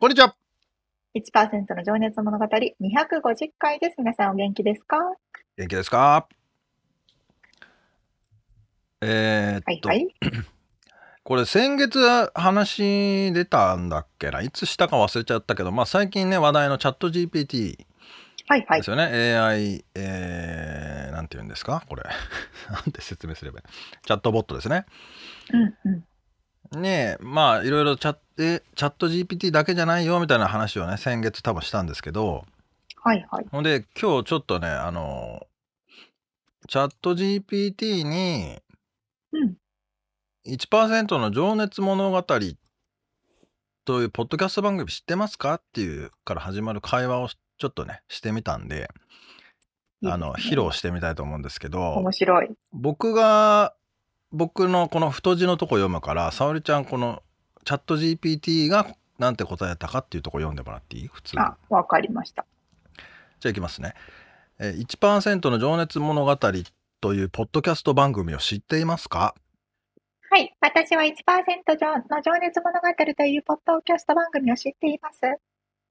こんにちは。1%の情熱物語250回です。皆さんお元気ですか？元気ですか？えー、っと、はいはい、これ先月話出たんだっけな？いつしたか忘れちゃったけど、まあ最近ね、話題のチャット GPT はいはい。ですよね。AI、えー、なんて言うんですか？これ。なんて説明すればいい？チャットボットですね。うんうん。ねえまあいろいろチャチャット GPT だけじゃないよみたいな話をね先月多分したんですけどはいはい。ほんで今日ちょっとねあのチャット GPT にうん。1%の情熱物語というポッドキャスト番組知ってますかっていうから始まる会話をちょっとねしてみたんでいいあの披露してみたいと思うんですけど面白い。僕が僕のこの太字のとこ読むから沙織ちゃんこのチャット GPT がなんて答えたかっていうとこ読んでもらっていい？普通あわかりました。じゃあいきますね。1%の情熱物語というポッドキャスト番組を知っていますか？はい。私は1%の情熱物語というポッドキャスト番組を知っています。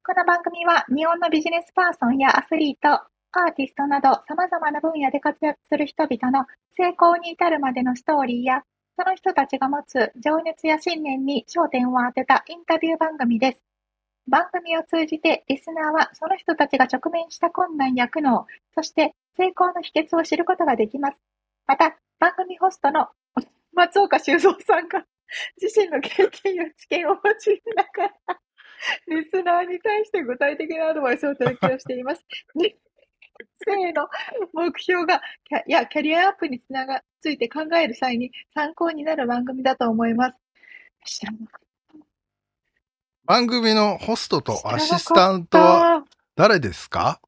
この番組は日本のビジネスパーソンやアスリートアーティストなど様々な分野で活躍する人々の成功に至るまでのストーリーや、その人たちが持つ情熱や信念に焦点を当てたインタビュー番組です。番組を通じてリスナーはその人たちが直面した困難や苦悩、そして成功の秘訣を知ることができます。また、番組ホストの松岡修造さんが自身の経験や知見を用いながら、リスナーに対して具体的なアドバイスを提供しています。生の目標が、いや、キャリアアップにつなが、ついて考える際に参考になる番組だと思います。知らなかった。番組のホストとアシスタントは誰ですか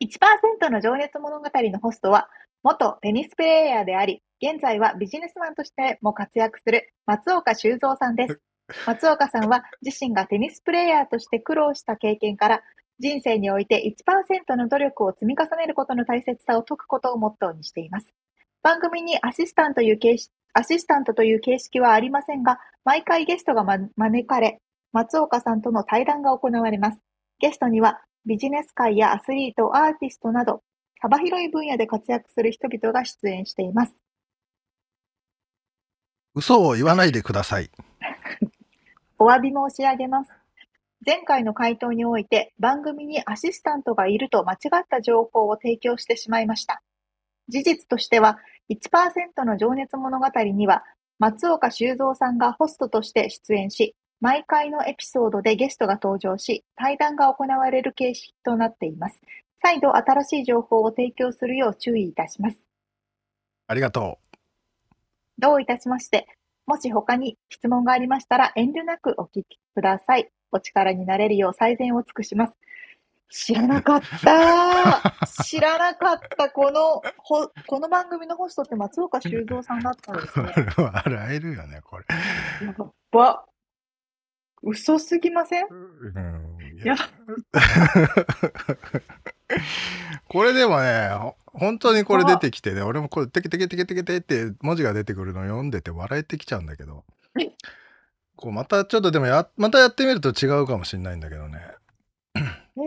?1% の情熱物語のホストは、元テニスプレーヤーであり、現在はビジネスマンとしても活躍する松岡修造さんです。松岡さんは自身がテニスプレーヤーとして苦労した経験から、人生において1%の努力を積み重ねることの大切さを説くことをモットーにしています。番組にアシスタントという形アシスタントという形式はありませんが、毎回ゲストが、ま、招かれ、松岡さんとの対談が行われます。ゲストには、ビジネス界やアスリート、アーティストなど、幅広い分野で活躍する人々が出演しています。嘘を言わないでください。お詫び申し上げます。前回の回答において、番組にアシスタントがいると間違った情報を提供してしまいました。事実としては、1%の情熱物語には、松岡修造さんがホストとして出演し、毎回のエピソードでゲストが登場し、対談が行われる形式となっています。再度新しい情報を提供するよう注意いたします。ありがとう。どういたしまして、もし他に質問がありましたら遠慮なくお聞きください。お力になれるよう最善を尽くします。知らなかった 知らなかったこの、ほ、この番組のホストって松岡修造さんだったんですね。笑えるよね、これ。やば。嘘すぎません、うん、いや。これでもね、本当にこれ出てきてね、俺もこれテケテケテケテケテって文字が出てくるの読んでて笑えてきちゃうんだけど。こうまたちょっとでもや、またやってみると違うかもしれないんだけどね。えー、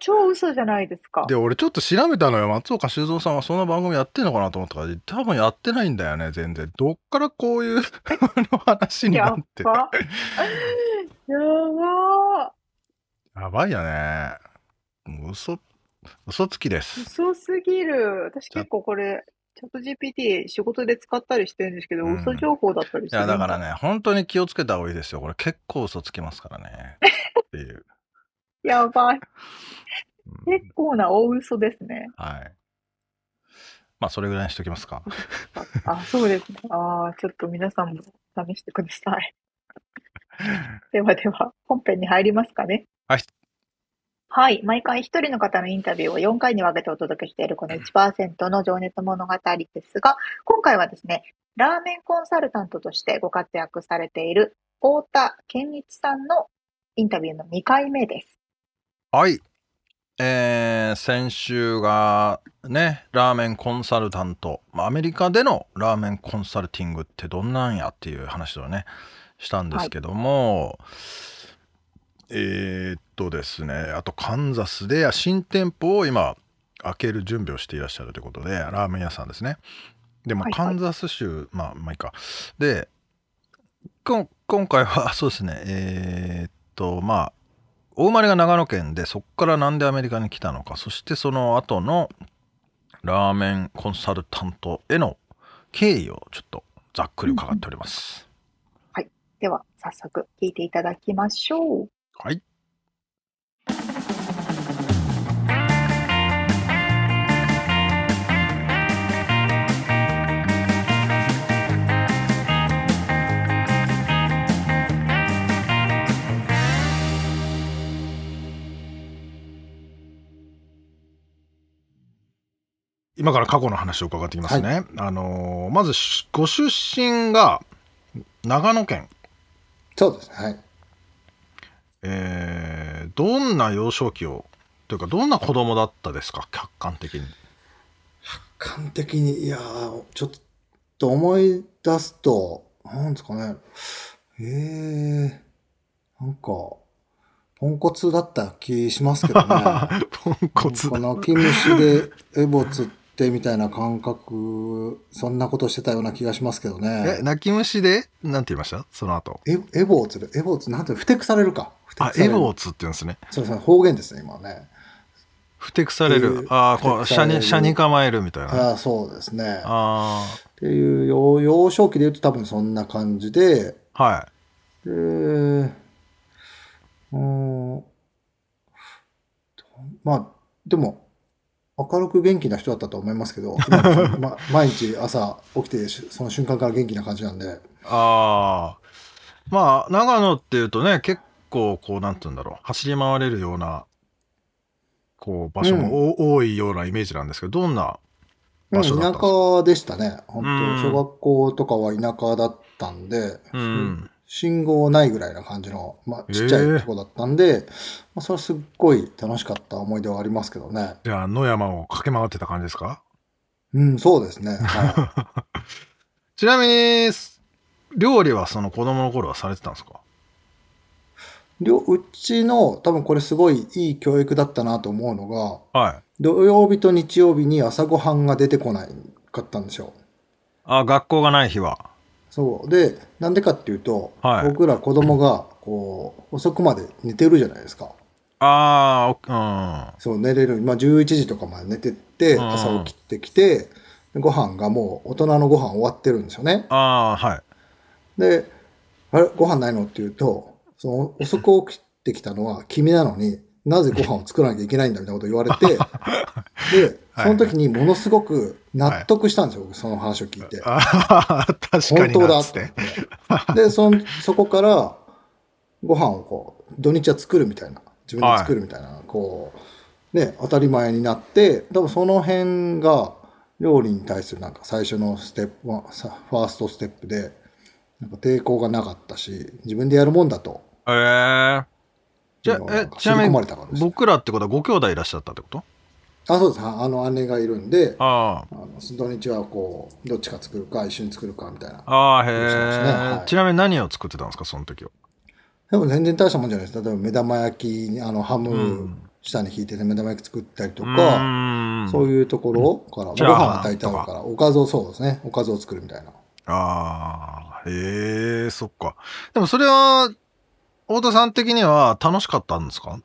超嘘じゃないですか。で、俺ちょっと調べたのよ。松岡修造さんはそんな番組やってんのかなと思ったから、多分やってないんだよね、全然。どっからこういう の話になって。やば やばやばいよね。もう嘘、嘘つきです。嘘すぎる。私結構これ、チャット GPT 仕事で使ったりしてるんですけど、うん、嘘情報だったりするいや、だからね、本当に気をつけた方がいいですよ。これ結構嘘つきますからね。っていう。やばい。結構な大嘘ですね。はい。まあ、それぐらいにしときますか。あ、そうですね。ああ、ちょっと皆さんも試してください。ではでは、本編に入りますかね。はい。はい。毎回一人の方のインタビューを4回に分けてお届けしているこの1%の情熱物語ですが、今回はですね、ラーメンコンサルタントとしてご活躍されている太田健一さんのインタビューの2回目です。はい。えー、先週がね、ラーメンコンサルタント、アメリカでのラーメンコンサルティングってどんなんやっていう話をね、したんですけども、はいえー、っとですねあとカンザスで新店舗を今開ける準備をしていらっしゃるということでラーメン屋さんですね。でも、カンザス州まあまあいいか。で今回は そうですねえー、っとまあお生まれが長野県でそこからなんでアメリカに来たのかそしてその後のラーメンコンサルタントへの経緯をちょっとざっくり伺っております、うんうん、はい。では早速聞いていただきましょうはい。今から過去の話を伺っていきますね。はい、あのー、まずご出身が長野県。そうですはい。えー、どんな幼少期をというかどんな子供だったですか？客観的に。客観的にいやちょっと思い出すとなんですかね。ええー、なんかポンコツだった気しますけどね。ポンコツこのキムシでエボツってってみたいな感覚、そんなことしてたような気がしますけどね。え、泣き虫で？なんて言いました？その後。エエボーツで、エボーツ、なんて、ふてくされるか。あ、エボーツって言うんですね。そうそう、方言ですね、今ね。ふてくされる。ああ、こう、車に、車に構えるみたいな。ああ、そうですね。ああ。っていう、幼幼少期で言うと多分そんな感じで、はい。で、うん、まあ、でも、明るく元気な人だったと思いますけど、ま、毎日朝起きてその瞬間から元気な感じなんで。ああ。まあ、長野っていうとね、結構こう、なんて言うんだろう、走り回れるような、こう、場所も、うん、多いようなイメージなんですけど、どんな場所だったんですか、田舎でしたね。本当、小学校とかは田舎だったんで、うん、信号ないぐらいな感じの、まあ、ちっちゃいとこだったんで、えー、まあ、それはすっごい楽しかった思い出はありますけどね。じゃあ、野山を駆け回ってた感じですか？うん、そうですね。はい、ちなみに、料理はその子供の頃はされてたんですか？うちの多分これすごいいい教育だったなと思うのが、はい、土曜日と日曜日に朝ごはんが出てこないかったんですよ。あ学校がない日は。そう。で、なんでかっていうと、はい、僕ら子供が、こう、遅くまで寝てるじゃないですか。ああ、うん。そう、寝れる。まあ、11時とかまで寝てって、朝起きてきて、ご飯がもう大人のご飯終わってるんですよね。ああ、はい。で、あれ、ご飯ないの？って言うと、その遅く起きてきたのは君なのに、なぜご飯を作らなきゃいけないんだみたいなこと言われて、で、その時にものすごく納得したんですよ、はい、その話を聞いて。確かに本当だって。で、そそこからご飯をこう、土日は作るみたいな、自分で作るみたいな、はい、こう、ね、当たり前になって、多分その辺が料理に対するなんか最初のステップ、ファーストステップで、なんか抵抗がなかったし、自分でやるもんだと。えーじゃえちなみに僕らってことはご兄弟いらっしゃったってこと？あそうです。あの姉がいるんでああ。の土日はこうどっちか作るか一緒に作るかみたいな。ああへえ、はい、ちなみに何を作ってたんですかその時は？でも全然大したもんじゃないです。例えば目玉焼きあのハム下に引いて、ね、目玉焼き作ったりとかそういうところから、うん、ご飯は炊いてあるからおかずをそうですね。おかずを作るみたいな。ああへえそっか。でもそれは太田さん的には楽しかったんですか？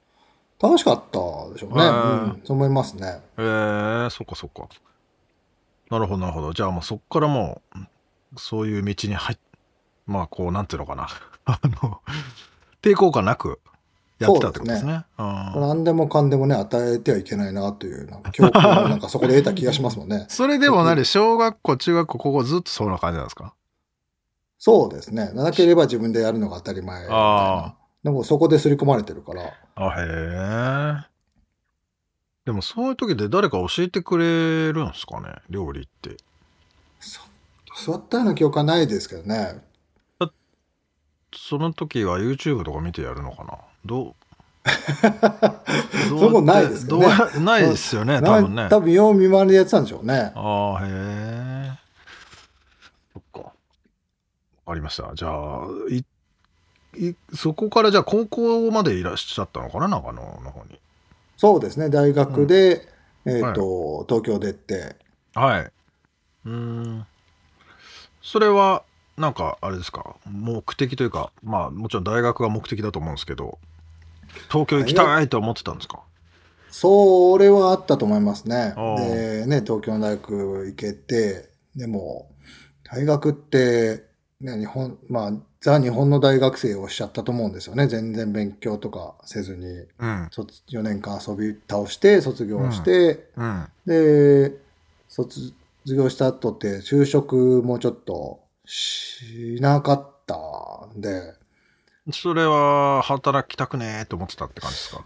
楽しかったでしょうね。うん、そう思いますね。ええー、そっかそっか。なるほど、なるほど。じゃあもうそっからもう、そういう道に入っ、まあこう、なんていうのかな。あの、抵抗感なくやってたってことですね。すね何でもかんでもね、与えてはいけないなという、なんか教訓をなんかそこで得た気がしますもんね。それでも何小学校、中学校、高校ずっとそんな感じなんですか？そうですね。なければ自分でやるのが当たり前あでもそこで刷り込まれてるから。あ、へえ。でもそういう時で誰か教えてくれるんですかね？料理って。座ったような記憶はないですけどね。その時は YouTube とか見てやるのかな？どう？そこないですね。ないですよね、多分ね。多分、よう見回りでやってたんでしょうね。ああ、へえ。そっか。わかりました。じゃあ、い、い、そこからじゃあ高校までいらっしゃったのかな？長野の方に。そうですね。大学で、うん、えっ、ー、と、はい、東京出て。はい。うん。それは、なんか、あれですか、目的というか、まあ、もちろん大学が目的だと思うんですけど、東京行きたいと思ってたんですか？それはあったと思いますね。で、ね、東京の大学行けて、でも、大学って、ね、日本、まあ、ザ・日本の大学生をしちゃったと思うんですよね。全然勉強とかせずに、うん、4年間遊び倒して卒業して、うん。うん、で、卒業した後って就職もちょっとしなかったんで。それは働きたくねえと思ってたって感じですか？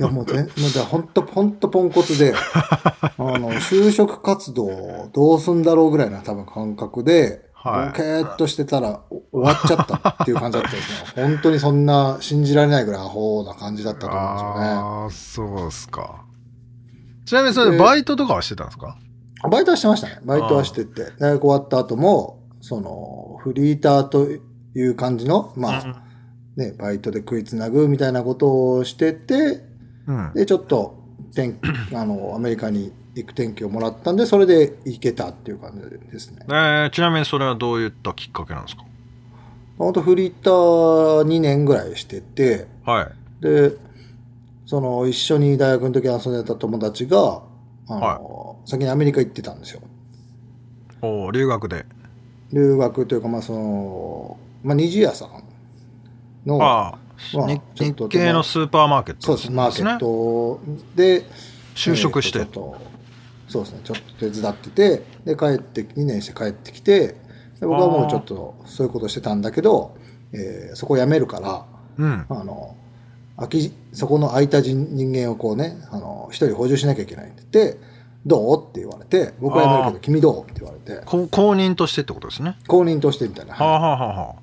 いやもう全、もうほんと、ほんとポンコツで、あの、就職活動どうすんだろうぐらいな多分感覚で、はい、ボケーっとしてたら終わっちゃったっていう感じだったんですね。本当にそんな信じられないぐらいアホな感じだったと思うんですよね。ああ、そうっすか。ちなみにそれバイトとかはしてたんですか？バイトはしてましたね。バイトはしてて。大学終わった後も、その、フリーターという感じの、まあ、ね、バイトで食いつなぐみたいなことをしてて、うん、で、ちょっと、天あの、アメリカに行く天気をもらったんで、それで行けたっていう感じですね。えー、ちなみにそれはどういったきっかけなんですか本当フリーター2年ぐらいしてて、はい。で、その、一緒に大学の時遊んでた友達が、あの、はい、先にアメリカ行ってたんですよ。お留学で。留学というか、まあその、まあ、虹屋さんの、ああまあ、日系のスーパーマーケット、ね、そうです、マーケットで、就職して、えー、そうですね、ちょっと手伝ってて、で、帰って、2年して帰ってきて、で僕はもうちょっとそういうことしてたんだけど、えー、そこを辞めるから、うん、あの、空き、そこの空いた人間をこうね、あの、一人補充しなきゃいけないって言って、どう？って言われて、僕は辞めるけど、君どう？って言われて。公認としてってことですね。公認としてみたいな。はあ、はあは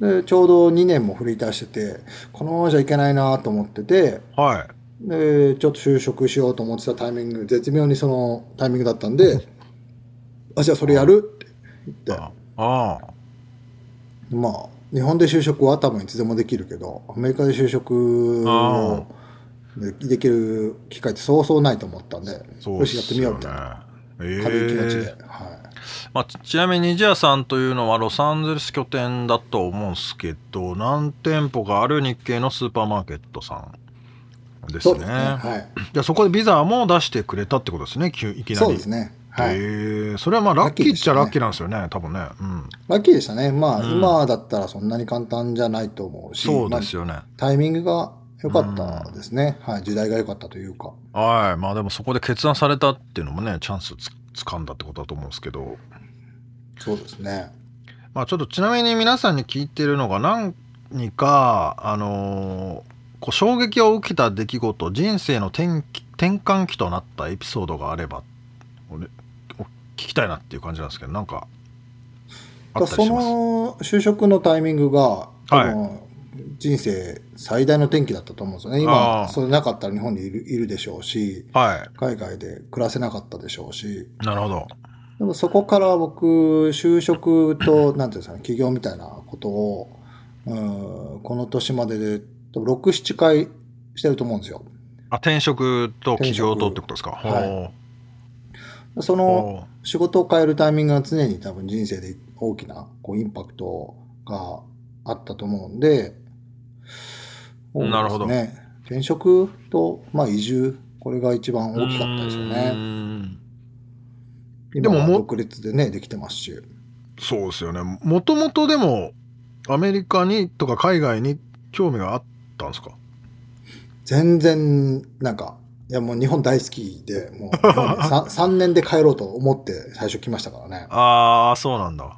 あ、で、ちょうど2年もフリーターしてて、このままじゃいけないなと思ってて、はい。で、ちょっと就職しようと思ってたタイミング、絶妙にそのタイミングだったんで、あ、じゃあそれやる？って言って。ああ。まあ、日本で就職は多分いつでもできるけど、アメリカで就職を、できる機会ってそうそうないと思ったんで、そうよしやってみようみたいな、えー、軽い気持ちで、はい。まあ、ちなみにジアさんというのはロサンゼルス拠点だと思うんですけど何店舗かある日系のスーパーマーケットさんですね。すねはい、じゃあそこでビザも出してくれたってことですねいきなり。そうですねはい、えー、それはまあラッキーっちゃラッキーなんですよね、多分ね。うん、ラッキーでしたね。まあ、うん、今だったらそんなに簡単じゃないと思うし、そうですよね。まあ、タイミングがよかったですね。はい。時代が良かったというか。はい。まあでもそこで決断されたっていうのもね、チャンスつ掴んだってことだと思うんですけど。そうですね。まあちょっとちなみに皆さんに聞いてるのが何か、あのー、こう衝撃を受けた出来事、人生の転転換期となったエピソードがあれば、俺、聞きたいなっていう感じなんですけど、なんかあその就職のタイミングが、はい人生最大の転機だったと思うんですよね。今、それなかったら日本にいるいるでしょうし、はい、海外で暮らせなかったでしょうし。なるほど。でもそこから僕、就職と、なんていうんですかね、起業みたいなことを、うん、この年までで、6、7回してると思うんですよ。あ、転職と起業とってことですか？はい。その仕事を変えるタイミングが常に多分人生で大きなこうインパクトがあったと思うんで、なるほど。ね。転職と、まあ、移住、これが一番大きかったですよね。今は独立でね、できてますし。そうですよね。もともとでも、アメリカにとか海外に興味があったんですか？全然、なんか、いやもう日本大好きで、もう 3, 3 年で帰ろうと思って最初来ましたからね。ああ、そうなんだ。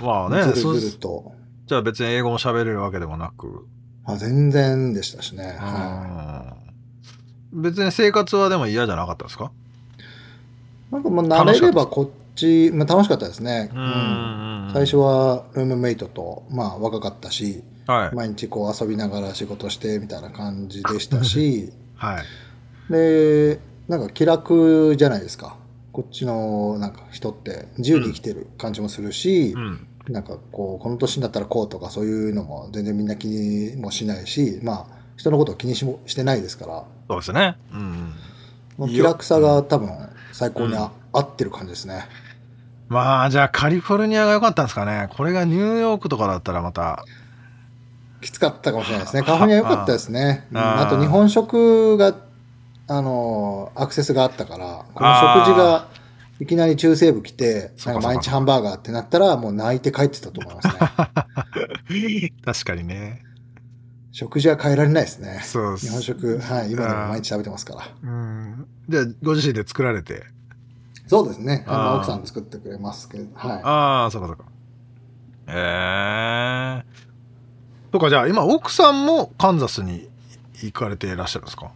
まあね、ずるずると。じゃあ別に英語も喋れるわけでもなく。あ全然でしたしね。はい、別に生活はでも嫌じゃなかったですか？なんかもう慣れればこっち、まあ、楽しかったですね。うん、最初はルームメイトと、まあ若かったし、はい、毎日こう遊びながら仕事してみたいな感じでしたし、はい、で、なんか気楽じゃないですか。こっちのなんか人って自由に生きてる感じもするし、うんなんかこう、この年になったらこうとかそういうのも全然みんな気にもしないし、まあ、人のことを気にしもしてないですから。そうですね。うん。もう気楽さが多分最高にあ,、合ってる感じですね。まあ、じゃあカリフォルニアが良かったんですかね。これがニューヨークとかだったらまた。きつかったかもしれないですね。カリフニア良かったですね。ああと日本食が、あの、アクセスがあったから、この食事が、いきなり中西部来て、なんか毎日ハンバーガーってなったら、もう泣いて帰ってたと思いますね。確かにね。食事は変えられないですね。そう日本食、はい、今でも毎日食べてますから。うん。じゃあ、ご自身で作られて？そうですね。あの奥さん作ってくれますけど、はい。ああ、そうかそうか。ええー。とか、じゃあ、今、奥さんもカンザスに行かれていらっしゃるんですか？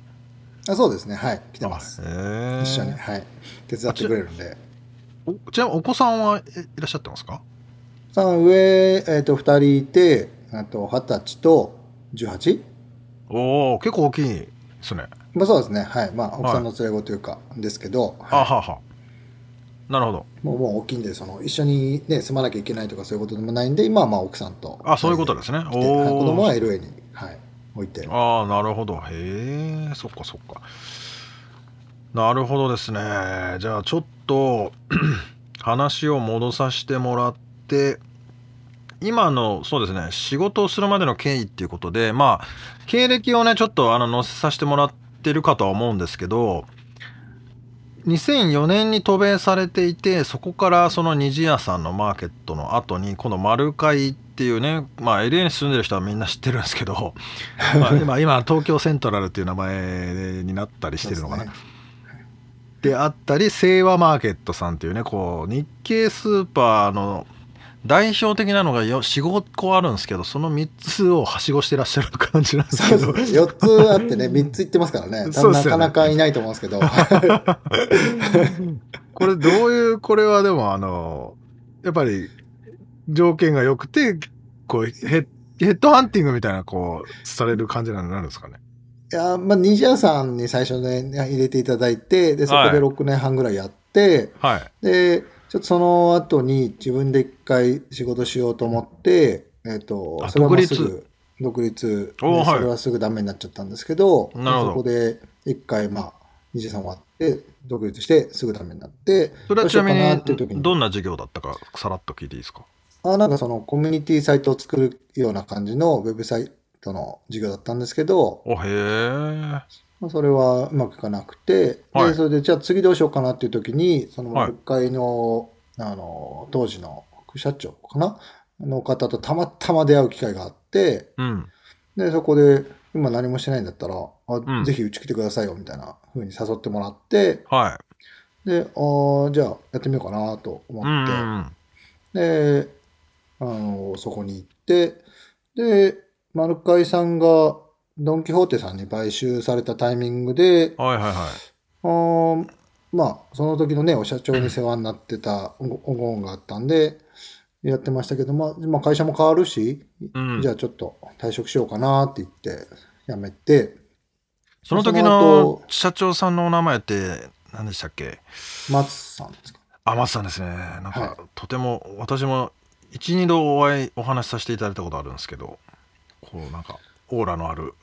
あそうですね。はい。来てます。一緒に。はい。手伝ってくれるんで。ちなみにお子さんはいらっしゃってますか？さん上、えーと、と2人いてあと二十歳と 18? おお結構大きいですね。まあそうですね。はい。まあ奥さんの連れ子というか、はい、ですけど、はい、あははなるほど。もうもう大きいんでその一緒にね住まなきゃいけないとかそういうことでもないんで今はまあ奥さんと。あそういうことですね。お子供は LA にはい置いて。ああなるほど。へえそっかそっか。なるほどですね。じゃあちょっと 話を戻させてもらって今のそうですね。仕事をするまでの経緯っていうことでまあ経歴をねちょっとあの載せさせてもらってるかとは思うんですけど2004年に渡米されていてそこからその虹屋さんのマーケットの後にこの丸会っていうねまあ LA に住んでる人はみんな知ってるんですけど まあ今今東京セントラルっていう名前になったりしてるのかな。であったり清和マーケットさんっていうねこう日系スーパーの代表的なのが45個あるんですけどその3つをはしごしてらっしゃる感じなんですけど。4つあってね3ついってますからね。ね。なかなかいないと思うんですけど。これどういうこれはでもあのやっぱり条件が良くてこうヘッヘッドハンティングみたいなこうされる感じになるんですかね。いやまあニジ屋さんに最初ね入れていただいてでそこで6年半ぐらいやって、はい、でちょっとその後に自分で一回仕事しようと思って、えっ、ー、と、それはすぐ独立？それはすぐダメになっちゃったんですけど、ど。そこで一回、まあ、23終わって、独立してすぐダメになって、それはちなみにどんな授業だったか、さらっと聞いていいですか？あなんかそのコミュニティサイトを作るような感じのウェブサイトの授業だったんですけど、おへえ。それはうまくいかなくて、はい、でそれでじゃあ次どうしようかなっていう時にその丸会の,、あの当時の副社長かな？の方とたまたま出会う機会があって、うん、でそこで今何もしてないんだったらあ、うん、ぜひうち来てくださいよみたいなふうに誘ってもらって、はい、であじゃあやってみようかなと思って、うんであのそこに行ってで丸会さんがドン・キホーテさんに買収されたタイミングで、はいはいはい。あまあ、その時のね、お社長に世話になってたおごんがあったんで、やってましたけど、まあ、まあ、会社も変わるし、うん、じゃあちょっと退職しようかなって言って辞めて、その時の社長さんのお名前って何でしたっけ？松さんですか？あ、松さんですね。なんか、はい、とても、私も一、二度お会い、お話しさせていただいたことあるんですけど、こうなんか、オーラのある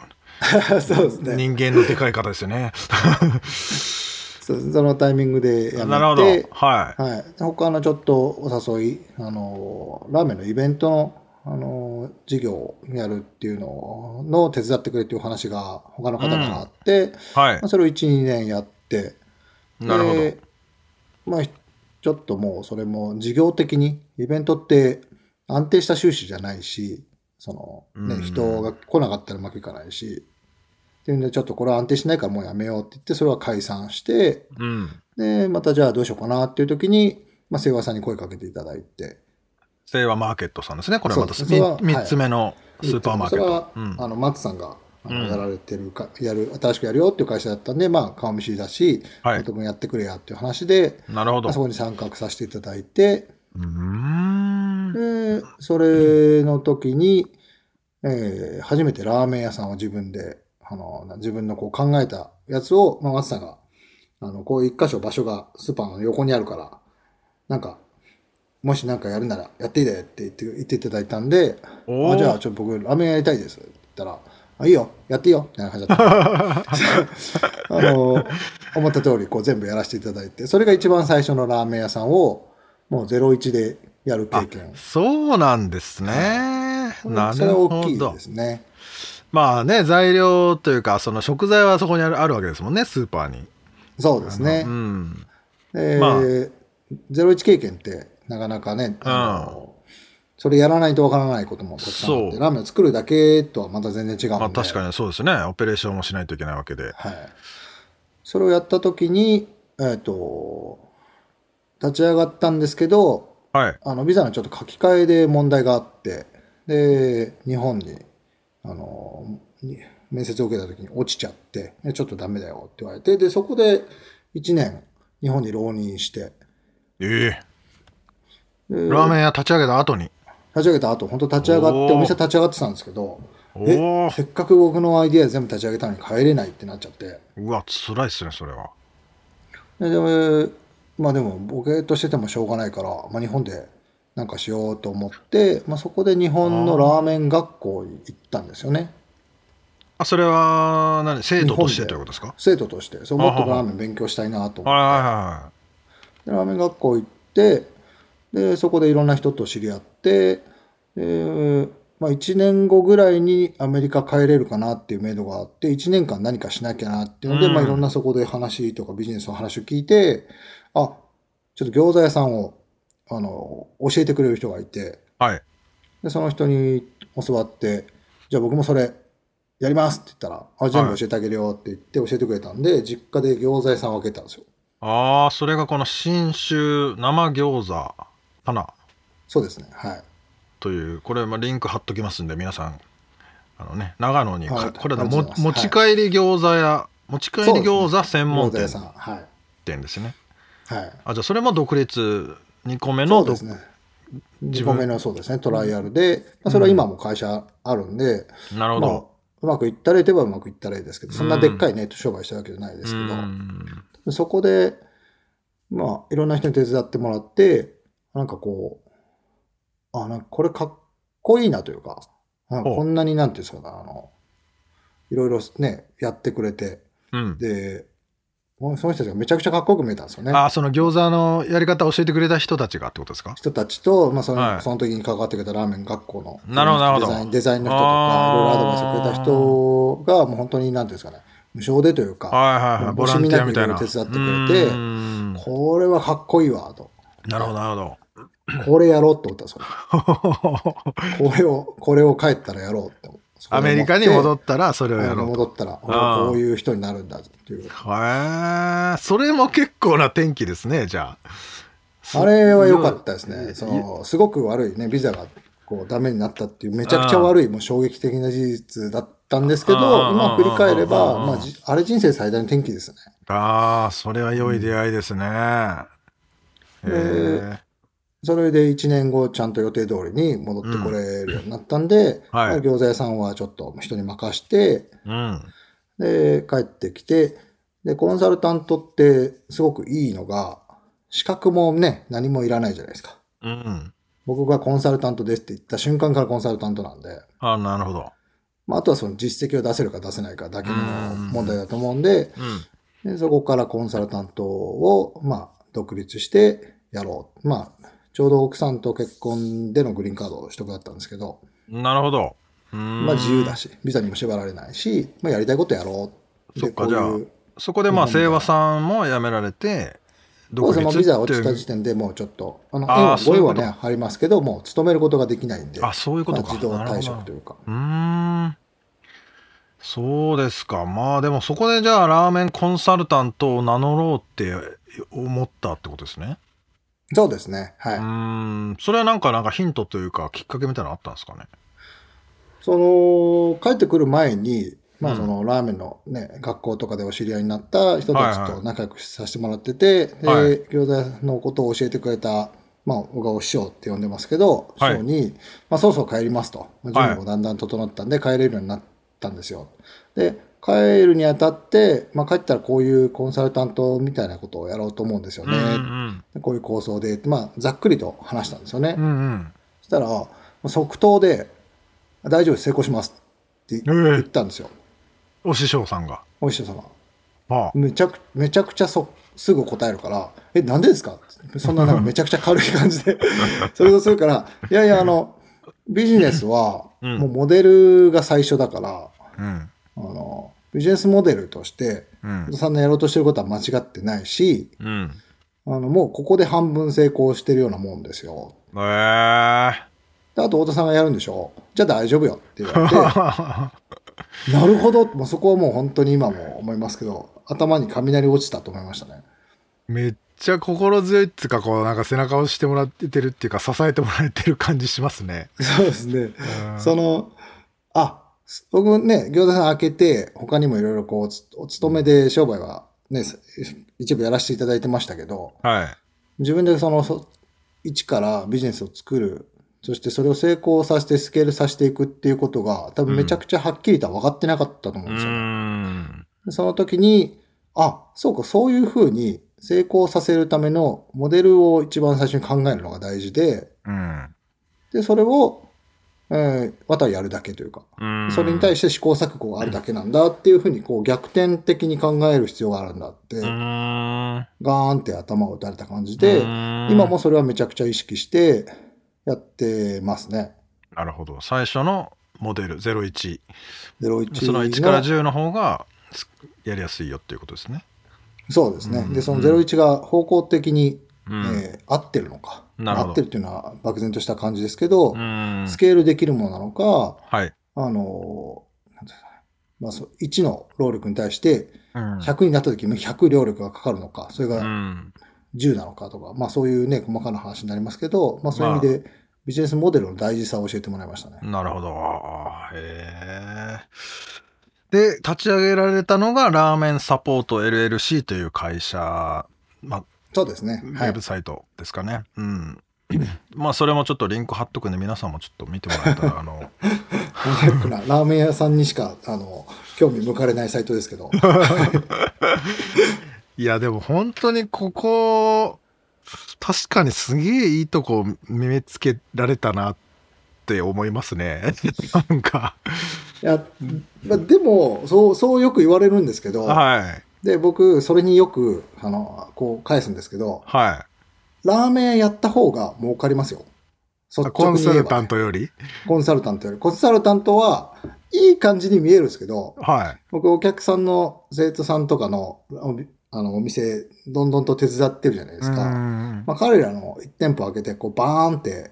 そうですね。人間のでかい方ですよね。そのタイミングでやめてなるほど、はい。はい、他のちょっとお誘いあのラーメンのイベントのあのの、事業をやるっていうのの手伝ってくれっていう話が他の方からあって、うん、はい。まあ、それを1、2年やって、なるほど。まあ、ちょっともうそれも事業的に、イベントって安定した収支じゃないし、その、ね、人が来なかったらうまくいかないし、っていうんで、ちょっとこれは安定しないからもうやめようって言って、それは解散して、うん、で、またじゃあどうしようかなっていう時に、まあ、清和さんに声かけていただいて。清和マーケットさんですね、これまた3つ目のスーパーマーケット。それは、うん、あの、松さんがやられてるか、やる、新しくやるよっていう会社だったんで、まあ、顔見知りだし、はい。君やってくれやっていう話で、なるほど。そこに参画させていただいて、うん。で、それの時に、えー、初めてラーメン屋さんを自分で、あの、自分のこう考えたやつを、まあ、松さんが、あの、こう一箇所場所がスーパーの横にあるから、なんか、もしなんかやるならやっていいでって言って言っていただいたんで、あじゃあちょっと僕ラーメンやりたいですって言ったら、あ、いいよ、やっていいよ、みたいな感じだった。あの、思った通りこう全部やらせていただいて、それが一番最初のラーメン屋さんを、もう01でやる経験。そうなんですね。なるほど。それは大きいですね。まあね、材料というか、その食材はそこにあるあるわけですもんね、スーパーに。そうですね。うん。えー、まあ、01経験ってなかなかね、あの、それやらないとわからないこともたくさんあって、ラーメンを作るだけとはまた全然違うんで。まあ確かにそうですね。オペレーションもしないといけないわけで。はい。それをやった時に、えっ、ー、と、立ち上がったんですけど、はい。あの、ビザのちょっと書き換えで問題があって、で、日本に、あの、面接を受けた時に落ちちゃって、ちょっとダメだよって言われて、で、そこで1年日本に浪人して。ええー、ラーメン屋立ち上げた後に立ち上げた後、本当立ち上がって、お店立ち上がってたんですけど、え、せっかく僕のアイディア全部立ち上げたのに帰れないってなっちゃって。うわ、辛いっすね、それは。でも、まあでも、ボケとしててもしょうがないから、まあ日本でなんかしようと思って、まあそこで日本のラーメン学校に行ったんですよね。あ、それは何、生徒としてということですか？生徒として。そう、もっとラーメン勉強したいなと思って。ラーメン学校行って、で、そこでいろんな人と知り合って、で、まあ、1年後ぐらいにアメリカ帰れるかなっていうメドがあって、1年間何かしなきゃなっていうので、うん、まあ、いろんなそこで話とかビジネスの話を聞いて、あ、ちょっと餃子屋さんを、あの、教えてくれる人がいて、はい。で、その人に教わって、じゃあ僕もそれやりますって言ったら、あ、全部教えてあげるよって言って教えてくれたんで、はい、実家で餃子屋さんを開けたんですよ。ああ、それがこの信州生餃子かな？そうですね。はい。という、これ、まあ、リンク貼っときますんで、皆さん、あのね、長野に、はい、これも、持ち帰り餃子屋、はい、持ち帰り餃子専門店店ですね。はい。あ、じゃあ、それも独立2個目の、そうですね。2個目のそうですね、トライアルで、まあ、それは今も会社あるんで、うん、なるほど。まあうまくいったらいけばうまくいったらいいですけど、そんなでっかいネット商売したわけじゃないですけど、そこで、まあ、いろんな人に手伝ってもらって、なんかこう、あ、なんかこれかっこいいなというか、かこんなになんていうんですか、あの、いろいろね、やってくれて、うん、で、その人たちがめちゃくちゃかっこよく見えたんですよね。あその餃子のやり方を教えてくれた人たちが？ってことですか人たちと、まあその、はい、その時に関わってくれたラーメン学校のなるほどなるほどデザインデザインの人とか、いろいろアドバイスくれた人が、もう本当になんていうんですかね、無償でというか、はいはいはい、ボランティアみたいな。手伝ってくれて、これはかっこいいわ、と。なるほど、なるほど。これやろうって思ったんですよ。これを、これを帰ったらやろうってアメリカに戻ったらそれをやろう戻ったら、こういう人になるんだっていう。へえ、それも結構な天気ですね、じゃあ。あれは良かったですね。その、すごく悪いね、ビザがこうダメになったっていう、めちゃくちゃ悪い、もう衝撃的な事実だったんですけど、今振り返れば、まあ、あれ人生最大の転機ですね。ああ、それは良い出会いですね。うん、えそれで1年後ちゃんと予定通りに戻ってこれるようになったんで、うんはい、餃子屋さんはちょっと人に任して、うん、で、帰ってきて、で、コンサルタントってすごくいいのが、資格もね、何もいらないじゃないですか。うん、僕がコンサルタントですって言った瞬間からコンサルタントなんで。あなるほど。まあ、あとはその実績を出せるか出せないかだけの問題だと思うんで、うん、でそこからコンサルタントを、まあ、独立してやろう。まあ、ちょうど奥さんと結婚でのグリーンカードを取得だったんですけど、なるほど。まあ自由だし、ビザにも縛られないし、まあやりたいことやろうそっか、じゃあ、そこでまあ、清和さんも辞められて、どうビザ落ちた時点でもうちょっと、あの、円は5円はね、ありますけど、もう勤めることができないんで、あ、そういうことか。自動退職というか。うん。そうですか。まあでもそこでじゃあラーメンコンサルタントを名乗ろうって思ったってことですね。そうですね。はい。うん。それはなんか、なんかヒントというか、きっかけみたいなのあったんですかね？その、帰ってくる前に、まあそのラーメンのね、学校とかでお知り合いになった人たちと仲良くさせてもらってて、はいはい、で、餃子のことを教えてくれた、まあ、小川師匠って呼んでますけど、師匠に、まあ、そろそろ帰りますと。準備もだんだん整ったんで、帰れるようになったんですよ。で、帰るにあたって、まあ、帰ったらこういうコンサルタントみたいなことをやろうと思うんですよね。うんうん、こういう構想で、まあ、ざっくりと話したんですよね。うんうん、そしたら、即答で、大丈夫成功しますって言ったんですよ。お師匠さんが。お師匠様。ああめちゃくめちゃくちゃそすぐ答えるから「えなんでですか?」そんななんかめちゃくちゃ軽い感じで それとするから「いやいやあのビジネスはもうモデルが最初だから、うん、あのビジネスモデルとして、うん、さんのやろうとしてることは間違ってないし、うん、あのもうここで半分成功してるようなもんですよ。へえー。であと太田さんがやるんでしょ？じゃあ大丈夫よって言われて なるほど、もうそこはもう本当に今も思いますけど、頭に雷落ちたと思いましたね。めっちゃ心強いっていうか、こう、なんか背中を押してもらってるっていうか、支えてもらえてる感じしますね。そうですね。その、あ、僕ね、餃子さん開けて、他にもいろいろこう、お勤めで商売はね、一部やらせていただいてましたけど、はい。自分でその、一からビジネスを作るそしてそれを成功させてスケールさせていくっていうことが、多分めちゃくちゃはっきりとは分かってなかったと思うんですよ、ね。その時に、あ、そうか、そういうふうに成功させるためのモデルを一番最初に考えるのが大事で、うん、で、それを、えー、あとはやるだけというか、それに対して試行錯誤があるだけなんだっていうふうに、こう逆転的に考える必要があるんだって、ガーンって頭を打たれた感じで、今もそれはめちゃくちゃ意識して、やってますね。なるほど。最初のモデル01。01その1から10の方がやりやすいよっていうことですね。そうですね。で、その01が方向的に、うん、えー、合ってるのか。合ってるっていうのは漠然とした感じですけど、スケールできるものなのか、はい、あの、なんていうかまあ、1の労力に対して100になった時も100労力がかかるのか、それが10なのかとか、まあそういうね、細かな話になりますけど、まあそういう意味で、ビジネスモデルの大事さを教えてもらいましたね。なるほど。へえ。で、立ち上げられたのが、ラーメンサポート LLC という会社、まあ、そうですね。ウェブサイトですかね。はい、うん。まあそれもちょっとリンク貼っとくんで皆さんもちょっと見てもらえたらあのラーメン屋さんにしかあの興味向かれないサイトですけど いや、でも本当にここ、確かにすげえいいとこ目つけられたなって思いますね。なんか。いや、まあ、でも、そう、そうよく言われるんですけど、はい。で、僕、それによく、あの、こう返すんですけど、はい。ラーメンやった方が儲かりますよ。ね、コンサルタントより？コンサルタントより。コンサルタントは、いい感じに見えるんですけど、はい。僕、お客さんの生徒さんとかのあの、お店、どんどんと手伝ってるじゃないですか。まあ、彼らの1店舗開けて、こう、バーンって、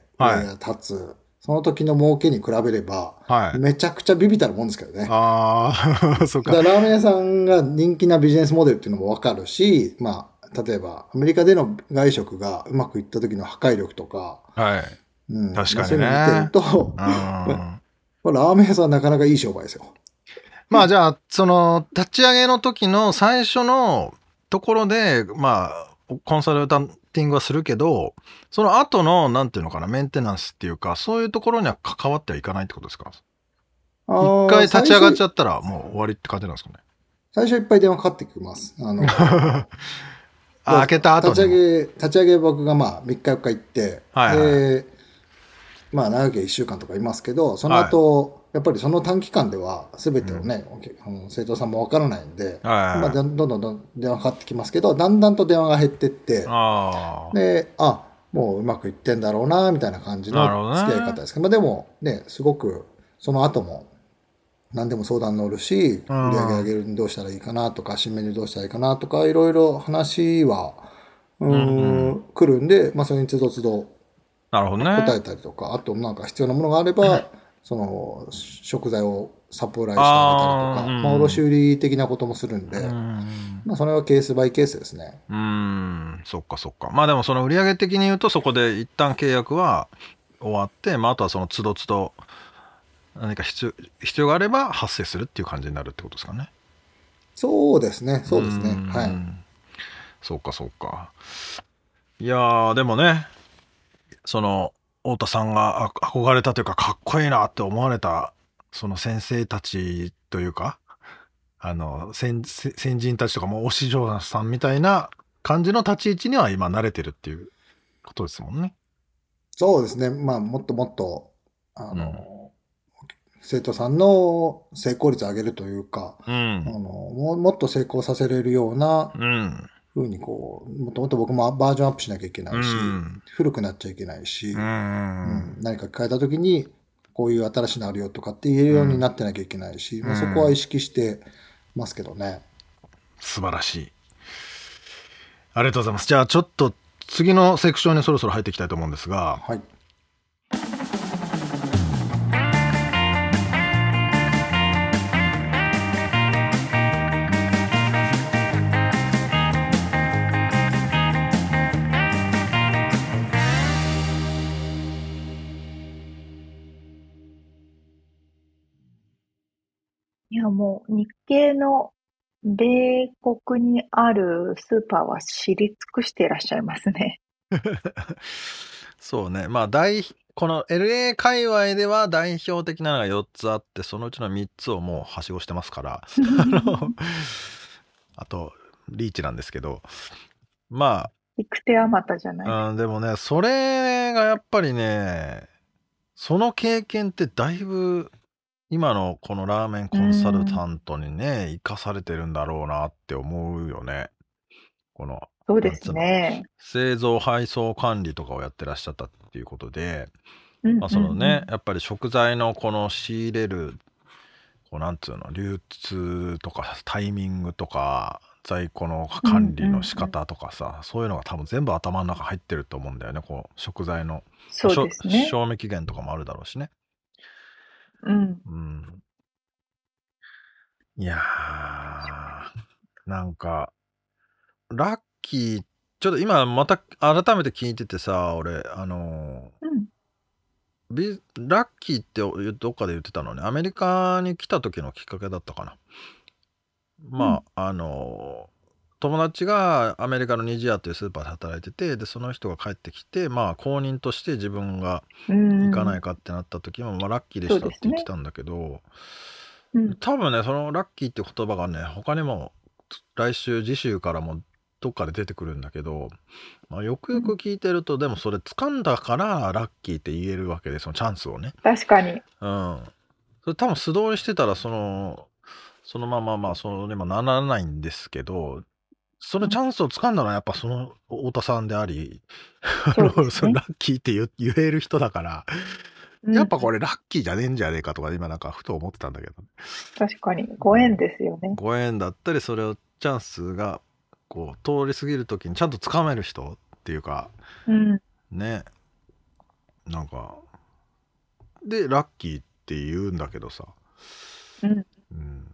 立つ、その時の儲けに比べれば、はい、めちゃくちゃビビたるもんですけどね。ああ、そっか。だからラーメン屋さんが人気なビジネスモデルっていうのもわかるし、まあ、例えば、アメリカでの外食がうまくいった時の破壊力とか、はい。うん、確かにね。そういうの見てると、まあ、ラーメン屋さんはなかなかいい商売ですよ。まあじゃあ、その、立ち上げの時の最初のところで、まあ、コンサルタンティングはするけど、その後の、なんていうのかな、メンテナンスっていうか、そういうところには関わってはいかないってことですか？一回立ち上がっちゃったらもう終わりって感じなんですかね？最初いっぱい電話かかってきます。あの、あ開けた後立ち上げ、立ち上げ僕がまあ3日4日行って、はいはい、で、まあ長きゃ1週間とかいますけど、その後、はいやっぱりその短期間では全てをね、うん、生徒さんもわからないんで、はいまあ、どんどんどん電話かかってきますけど、だんだんと電話が減ってって、あで、あ、もううまくいってんだろうなみたいな感じの付き合い方ですけど、まあ、でもねすごくその後も何でも相談乗るし、売り上げ上げるにどうしたらいいかなとか、新メニューどうしたらいいかなとか、いろいろ話は、うん、来るんで、まあ、それにつどつど答えたりとか、あとなんか必要なものがあれば、その食材をサプライしてあげたりとか、まあ、卸売的なこともするんで、まあ、それはケースバイケースですね。うん、そっかそっか。まあでもその売上的に言うと、そこで一旦契約は終わって、まあ、あとはそのつどつど何か必要必要があれば発生するっていう感じになるってことですかね。そうですね、そうですね。はい。そうか、そうか。いやでもね、その、太田さんが憧れたというか、かっこいいなって思われた、その先生たちというか、あの、先先人たちとかも、推し嬢さんみたいな感じの立ち位置には今慣れてるっていうことですもんね。そうですね。まあ、もっともっと、あの、生徒さんの成功率を上げるというか、うん、あのももっと成功させれるようなふうにこう、もっともっと僕もバージョンアップしなきゃいけないし、うん、古くなっちゃいけないし、うん、何か変えた時に、こういう新しいのあるよとかって言えるようになってなきゃいけないし、まあ、そこは意識してますけどね。素晴らしい。ありがとうございます。じゃあちょっと次のセクションにそろそろ入っていきたいと思うんですが、はい。や、もう日系の米国にあるスーパーは知り尽くしていらっしゃいますね。そうね。まあ、大、この LA 界隈では代表的なのが4つあって、そのうちの3つをもうはしごしてますから、あと、リーチなんですけど、まあ。行く手あまたじゃない。うん、でもね、それがやっぱりね、その経験ってだいぶ今のこのラーメンコンサルタントにね、生かされてるんだろうなって思うよね。この、そうですね。製造配送管理とかをやってらっしゃったっていうことで、まあそのね、やっぱり食材のこの仕入れる、こうなんつうの、流通とかタイミングとか、在庫の管理の仕方とかさ、そういうのが多分全部頭の中入ってると思うんだよね。こう食材の、そうですね。賞味期限とかもあるだろうしね。うん。うん。いや なんか、ラッキー、ちょっと今また改めて聞いててさ、俺、あのうん。ビラッキーってどっかで言ってたのね、アメリカに来た時のきっかけだったかな。まあ、あの友達がアメリカのニジアというスーパーで働いててでその人が帰ってきてまあ公認として自分が行かないかってなった時も、まあ、ラッキーでしたって言ってたんだけど、うん、多分ねそのラッキーって言葉がね他にも来週次週からもどっかで出てくるんだけど、まあ、よくよく聞いてると、うん、でもそれ掴んだからラッキーって言えるわけでそのチャンスをね。確かに。うん。それ多分素通りしてたらそのそのまままあそれもならないんですけどそのチャンスを掴んだのはやっぱその太田さんであり、そう そのラッキーって言言える人だから、やっぱこれラッキーじゃねえんじゃねえかとか今なんかふと思ってたんだけど。確かに、ご縁ですよね。ご縁だったり、それをチャンスがこう通り過ぎる時にちゃんと掴める人っていうか、うん。ね。なんか、で、ラッキーって言うんだけどさ、うん。うん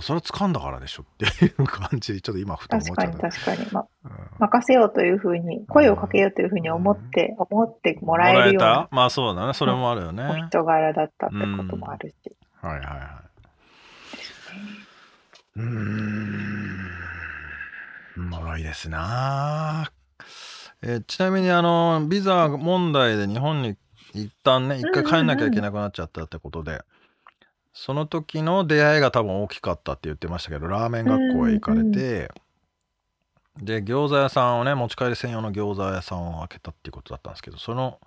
それは掴んだからでしょっていう感じ、ちょっと今ふと思っちゃ確かに確かに。ま、うん、任せようというふうに、声をかけようというふうに思って、うん、思ってもらえるような。まあそうだね。それもあるよね。お人柄だったってこともあるし。うん、はいはいはい。うん。おもろいですなえちなみにあの、ビザ問題で日本に一旦ね、一回帰んなきゃいけなくなっちゃったってことで、その時の出会いが多分大きかったって言ってましたけど、ラーメン学校へ行かれて、で、餃子屋さんをね、持ち帰り専用の餃子屋さんを開けたっていうことだったんですけど、その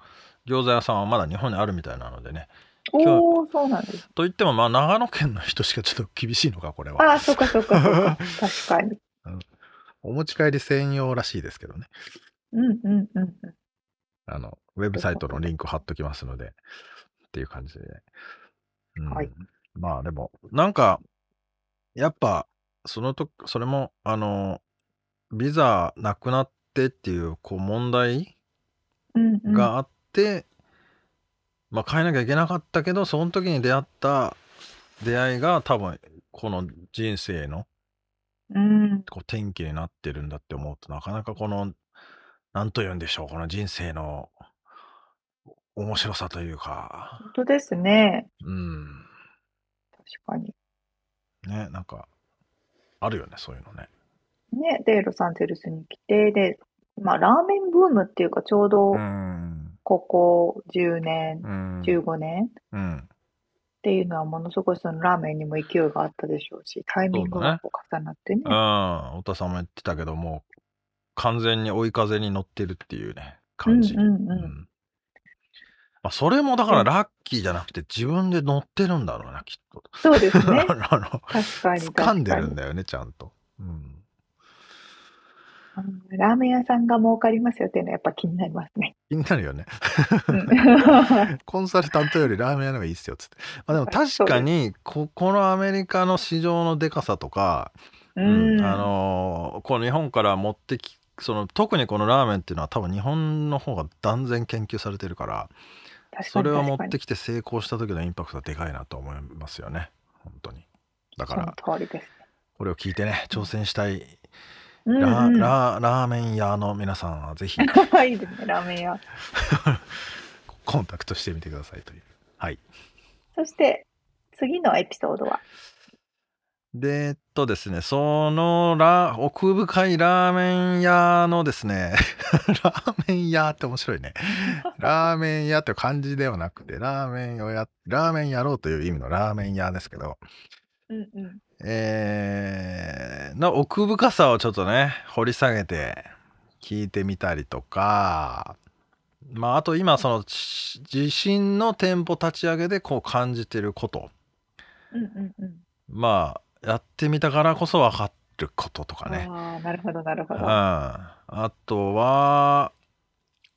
餃子屋さんはまだ日本にあるみたいなのでね。おお、そうなんです。と言っても、まあ、長野県の人しかちょっと厳しいのか、これは。ああ、そうか、そうか、そうか。確かに。お持ち帰り専用らしいですけどね。うんうんうんうん。あの、ウェブサイトのリンク貼っときますので、っていう感じで。うん、はい。まあでも、なんか、やっぱ、そのとそれも、あの、ビザなくなってっていう、こう、問題うんうん。があって、まあ、変えなきゃいけなかったけど、その時に出会った出会いが多分、この人生の、うん。こう、転機になってるんだって思うと、なかなかこの、なんと言うんでしょう、この人生の面白さというか。本当ですね。うん。確かに。ね、なんか、あるよね、そういうのね。ね、で、ロサンゼルスに来て、で、まあ、ラーメンブームっていうか、ちょうど、ここ10年、うん、15年、うん、っていうのは、ものすごいそのラーメンにも勢いがあったでしょうし、タイミングがこう重なってね。うん、太田さんも言ってたけども、完全に追い風に乗ってるっていうね、感じ。うんうんうんまあ、それもだからラッキーじゃなくて自分で乗ってるんだろうな、きっと。そうですね。あの、確かに。掴んでるんだよね、ちゃんと。うん。ラーメン屋さんが儲かりますよっていうのはやっぱ気になりますね。気になるよね。コンサルタントよりラーメン屋の方がいいっすよ、つって。まあ、でも確かに、こ、このアメリカの市場のでかさとか、うん、あのこの日本から持ってきその特にこのラーメンっていうのは多分日本の方が断然研究されてるからそれを持ってきて成功した時のインパクトはでかいなと思いますよね。本当に。だからこれを聞いてね挑戦したい。ラうん。ララーメン屋の皆さんはぜひ。いいですね、ラーメン屋。コンタクトしてみてくださいという。はい。そして、次のエピソードは？で、えっとですね、そのラ奥深いラーメン屋のですね、ラーメン屋って面白いね。ラーメン屋って感じではなくて、ラーメンをや、ラーメンやろうという意味のラーメン屋ですけど、うんうん。えー、の奥深さをちょっとね、掘り下げて聞いてみたりとか、まあ、あと今、その、地震の店舗立ち上げでこう感じてること。うんうんうん。まあ、やってみたからこそ分かることとかね。ああ、なるほど、なるほど。うん。あとは、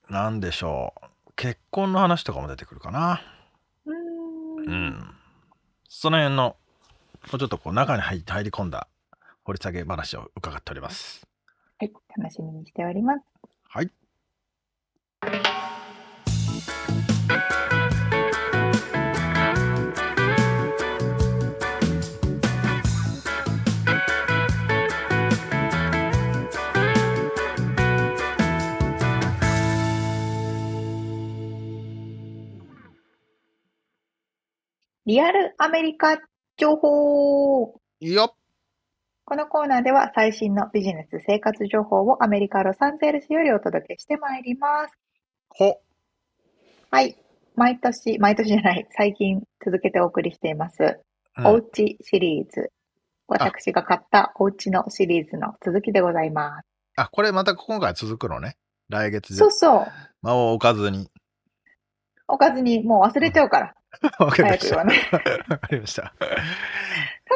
なんでしょう。結婚の話とかも出てくるかな。うん。うん。その辺のもうちょっとこう中に入り込んだ掘り下げ話を伺っております。はい、楽しみにしております。はい。リアルアメリカ情報よこのコーナーでは最新のビジネス生活情報をアメリカ・ロサンゼルスよりお届けしてまいります。ほはい。毎年、毎年じゃない、最近続けてお送りしています。うん、おうちシリーズ。私が買ったおうちのシリーズの続きでございます。あ、これまた今回続くのね。来月で。そうそう。間を置かずに。置かずに、もう忘れちゃうから。わかりました。わかりました。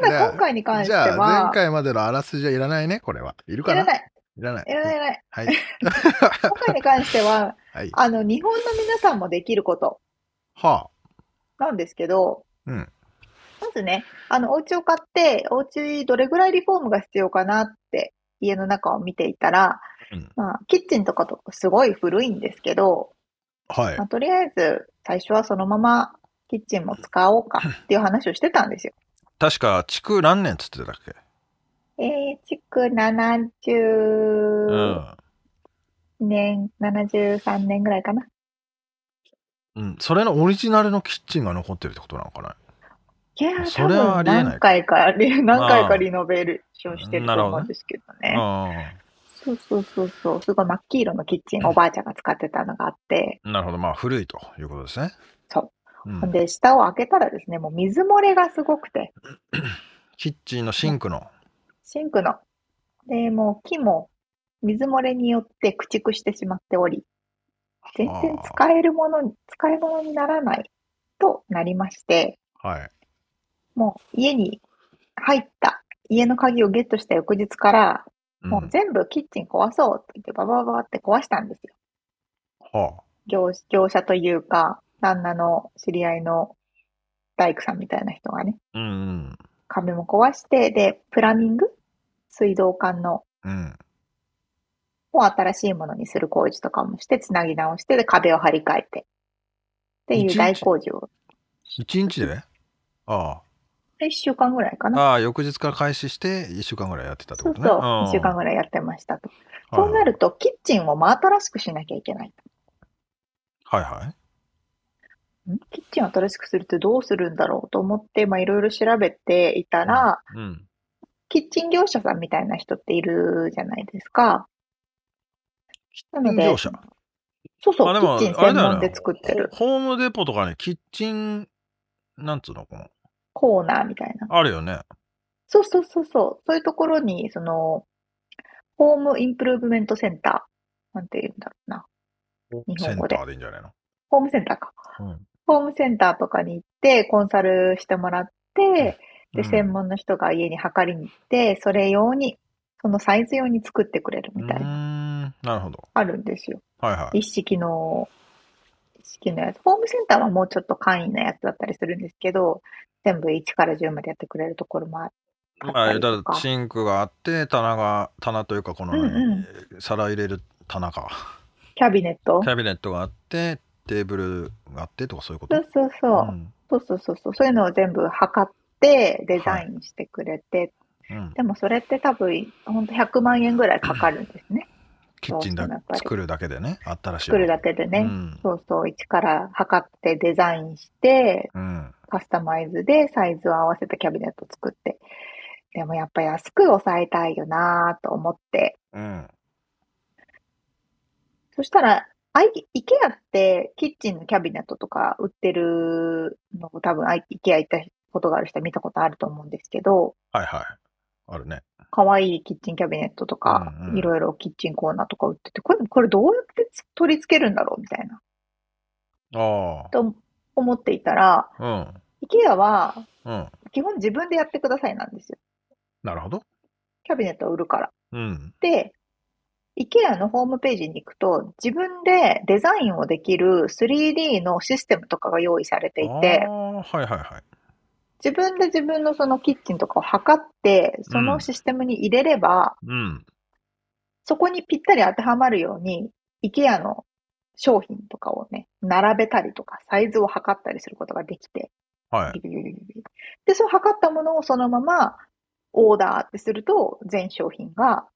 ただ今回に関しては。じゃあ前回までのあらすじはいらないね、これは。いるかな？いらない。いらない。いらない、いらない。はい。今回に関しては、はい、あの、日本の皆さんもできること。はあ。なんですけど、うん。まずね、あの、お家を買って、お家どれぐらいリフォームが必要かなって、家の中を見ていたら、うん、まあ、キッチンとかとすごい古いんですけど、はい。まあ、とりあえず、最初はそのままキッチンも使おうかっていう話をしてたんですよ。確か、築何年つってたっけ？えー、築70年、うん、73年ぐらいかな。うん、それのオリジナルのキッチンが残ってるってことなのかな？いや、それはありえない。何回か、何回かリノベーションしてると思うんですけどね。そうそうそうそう。すごい真っ黄色のキッチン、おばあちゃんが使ってたのがあって。なるほど。まあ、古いということですね。そう。うん、で、下を開けたらですね、もう水漏れがすごくて。キッチンのシンクの。シンクの。で、もう木も水漏れによって駆逐してしまっており、全然使えるものに、使い物にならないとなりまして、はい。もう家に入った家の鍵をゲットした翌日から、もう全部キッチン壊そうって言ってババババって壊したんですよ。はあ。業業者というか、旦那の知り合いの大工さんみたいな人がね、うんうん。壁も壊して、で、プラミング？水道管の、うん。を新しいものにする工事とかもして、つなぎ直して、で、壁を張り替えて。っていう大工事を、一日で？あ一週間ぐらいかあ。な。ああ、翌日から開始して、一週間ぐらいやってたってことね。そうそう、一週間ぐらいやってましたと。はいそうなると、キッチンを真新しくしなきゃいけない。はいはい。ん？キッチンを新しくするってどうするんだろうと思って、まあ、いろいろ調べていたら、うん。キッチン業者さんみたいな人っているじゃないですか。なので業者？そうそう、キッチン専門で作ってるホホームデポとかね、キッチン、なんつうのこの、コーナーみたいな。あるよね。そうそうそうそう。そういうところに、その、ホームインプルーブメントセンター、なんて言うんだろうな。日セン本語でターでいいんじゃないの？ホームセンターか。うん。ホームセンターとかに行って、コンサルしてもらって、で、うん専門の人が家に測りに行って、それ用に、そのサイズ用に作ってくれるみたいうな、ん。なるほど。あるんですよ。はいはい。一式の、一式のやつ。ホームセンターはもうちょっと簡易なやつだったりするんですけど、全部1から10までやってくれるところもああったまあ。だからシンクがあって、棚が、棚というか、この、うんうん皿入れる棚か。キャビネットキャビネットがあって、テーブルがあってとかそういうこと？そうそうそう。んそうそうそうそう。そういうのを全部測ってデザインしてくれて、うんでもそれって多分、ほんと100万円ぐらいかかるんですね。キッチンだ作るだけでね、新しい。作るだけでね。うん。そうそう、一から測ってデザインして、うん。カスタマイズでサイズを合わせたキャビネット作って。でもやっぱ安く抑えたいよなぁと思って。うん。そしたら、アイ、イケアってキッチンのキャビネットとか売ってるのを多分アイイケア行ったことがある人は見たことあると思うんですけど、はいはい。あるね。可愛いキッチンキャビネットとかうんう、んいろいろキッチンコーナーとか売ってて、これ、これどうやってつ取り付けるんだろうみたいな、あと思っていたら、あ。イケアはうん。うん。基本自分でやってくださいなんですよ。なるほど。キャビネットを売るから。うん。で、IKEA のホームページに行くと、自分でデザインをできる 3D のシステムとかが用意されていてはいはいはい。自分で自分のそのキッチンとかを測って、そのシステムに入れれば、うん。そこにぴったり当てはまるように、IKEA の商品とかをね、並べたりとか、サイズを測ったりすることができて、はい。で、その測ったものをそのままオーダーってすると、全商品が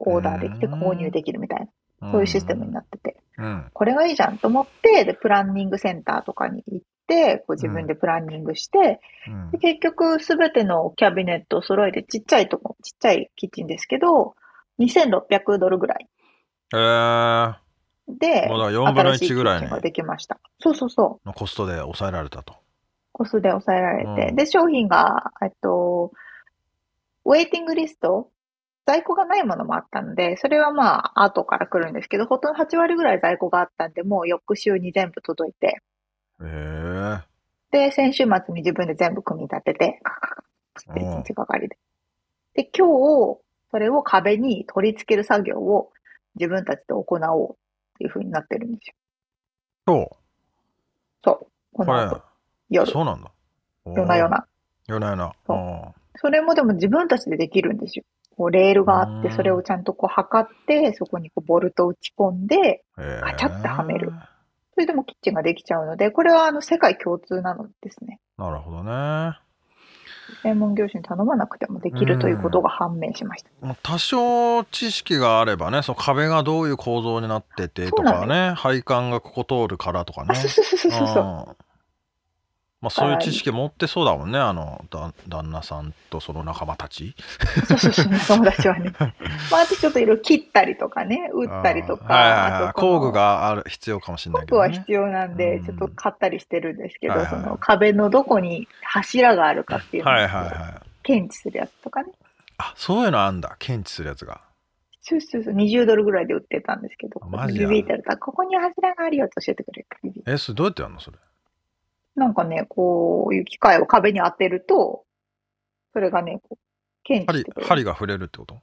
オーダーできて購入できるみたいな、そういうシステムになってて、うん。これがいいじゃんと思って、で、プランニングセンターとかに行って、こう自分でプランニングして、うん。で結局すべてのキャビネットを揃えて、ちっちゃいとこ、ちっちゃいキッチンですけど、2600ドルぐらい。えー、で、もうだから4分の1新しいぐらいにキッチンができました。そうそうそう。のコストで抑えられたと。コスで抑えられて、うん。で、商品が、えっと、ウェイティングリスト、在庫がないものもあったので、それはまあ、後から来るんですけど、ほとんど8割ぐらい在庫があったんで、もう翌週に全部届いて、えー、で、先週末に自分で全部組み立てて、カカカカって一日がかりで。で、今日、それを壁に取り付ける作業を自分たちで行おうっていう風になってるんですよ。そそう。こう。これの後、、夜、そうなんだ。夜な夜な。夜な夜な。そうあそれもでも自分たちでできるんですよ。こうレールがあって、うんそれをちゃんとこう測って、そこにこうボルトを打ち込んで、カチャってはめるそれでもキッチンができちゃうので、これはあの世界共通なのですね。なるほどね。専門業者に頼まなくてもできるということが判明しました。まあ多少知識があればね、その壁がどういう構造になっててとかね、配管がここ通るからとかね。あ、そうそうそうそうそう。うんまあそういう知識持ってそうだもんね、あの、だ旦那さんとその仲間たち。そうそうそう、友達はね。まあ、あとちょっといろいろ切ったりとかね、打ったりとか、うんはいはいはいあ工具がある必要かもしれないけどね。工具は必要なんで、うんちょっと買ったりしてるんですけど、はいはいその壁のどこに柱があるかっていうのをはいはいはい。検知するやつとかね。あ、そういうのあんだ。検知するやつが。そうそうそう、20ドルぐらいで売ってたんですけど、ビビってやると、ここに柱があるよって教えてくれる。え、それどうやってやるのそれ？なんかね、こういう機械を壁に当てると、それがね、こう検知し針。針が触れるってこと？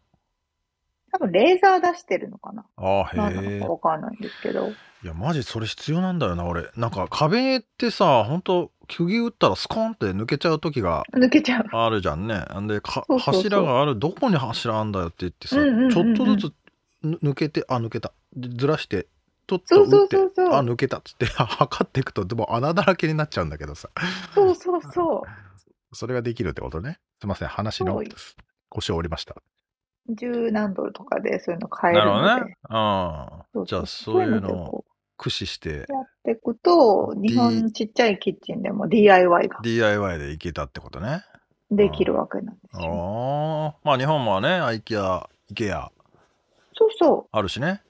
多分レーザー出してるのかな？ああ、へえ。かわかんないんですけど。いや、マジそれ必要なんだよな、俺。なんか壁ってさ、ほんと、釘打ったらスコーンって抜けちゃう時が抜けちゃう。あるじゃんね。んで、柱がある、どこに柱あんだよって言ってさ、ちょっとずつぬ抜けて、あ、抜けた。でずらして、ちょっそうそと打って、うそうそう。あ、抜けたっつって 測っていくと、でも穴だらけになっちゃうんだけどさ。そうそうそう。それができるってことね。すいません、話の腰を折りました。十何ドルとかでそういうの買えるので。なるほどね。うん。じゃあ、そういうのをこ駆使してうやっていくと、D- 日本のちっちゃいキッチンでも DIY が DIY でいけたってことね。できるわけなんですよ。ああ。まあ日本もね、IKEA、IKEA そうそあるしね。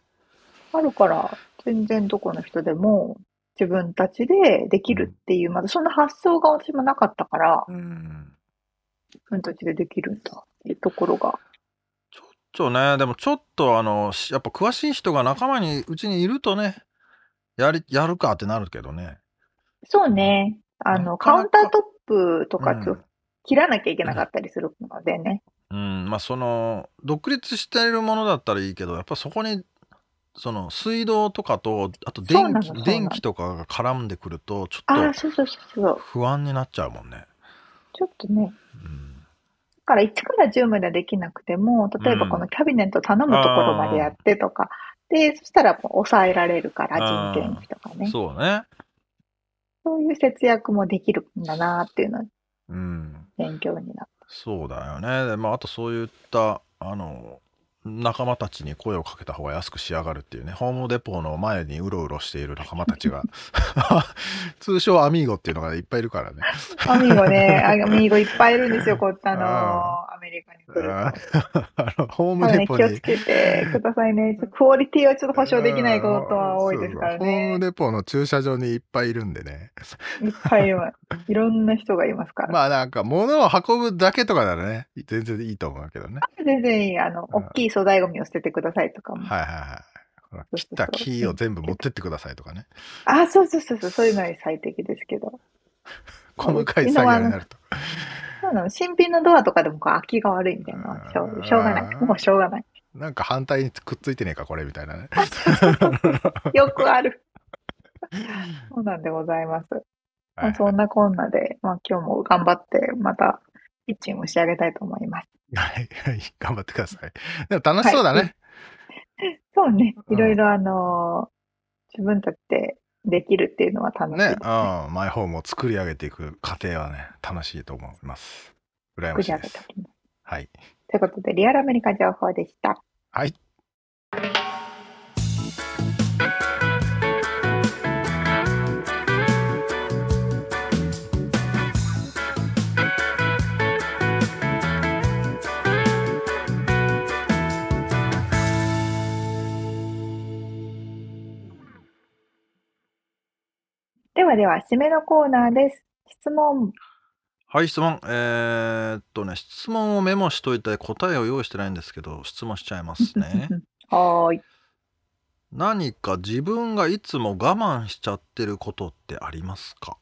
う。あるから、全然どこの人でも自分たちでできるっていう、まだそんな発想が私もなかったから、うん。自分たちでできるんだっていうところが。ちょっとね、でもちょっとあの、しやっぱ詳しい人が仲間にうちにいるとね、やり、やるかってなるけどね。そうね。あの、カウンタートップとかちょっうんと切らなきゃいけなかったりするのでね。うん、まあその、独立しているものだったらいいけど、やっぱそこに、その水道とかと、あと電気電気とかが絡んでくると、ちょっと。不安になっちゃうもんね。ちょっとね。うん。だから1から10まではできなくても、例えばこのキャビネット頼むところまでやってとか、で、そしたら抑えられるから、人件費とかね。そうね。そういう節約もできるんだなっていうのうん。勉強になっそうだよね。でまあ、あとそういった、あの、仲間たちに声をかけた方が安く仕上がるっていうね、ホームデポの前にうろうろしている仲間たちが、通称アミーゴっていうのがいっぱいいるからね。た。アミーゴね、アミーゴいっぱいいるんですよ、こっちあのあアメリカに来るあと。のホームデポに気をつけてくださいね。クオリティはちょっと保証できないことは多いですからそうそうホームね。デポの駐車場にいっぱいいるんでね。いっぱいいる。いろんな人がいますから。まあなんか物を運ぶだけとかならね、全然いいと思うけどね。全然いい。あの、うん大きい粗大ゴミを捨ててくださいとかも。はいはいはい。切った木を全部持ってってくださいとかね。あ、そうそうそうそう、そういうのに最適ですけど。細かい作業になると。そうなの。新品のドアとかでもこう空きが悪いみたいなしょうしょうがない。もうしょうがない。なんか反対にくっついてねえか、これみたいなね。よくある。そうなんでございます。まあ、はいそんなこんなで、まあ今日も頑張って、また、キッチンを仕上げたいと思います。はい、はい 頑張ってください。でも楽しそうだね。そうね。うんいろいろあのー自分たちでできるっていうのは楽しいね、ね。うん、マイホームを作り上げていく過程はね、楽しいと思います。羨ましいです。はい。ということで、リアルアメリカ情報でした。はい。はでは、締めのコーナーです。質問。はい、質問。えーっとね、質問をメモしといて答えを用意してないんですけど、質問しちゃいますね。はーい。何か自分がいつも我慢しちゃってることってありますか？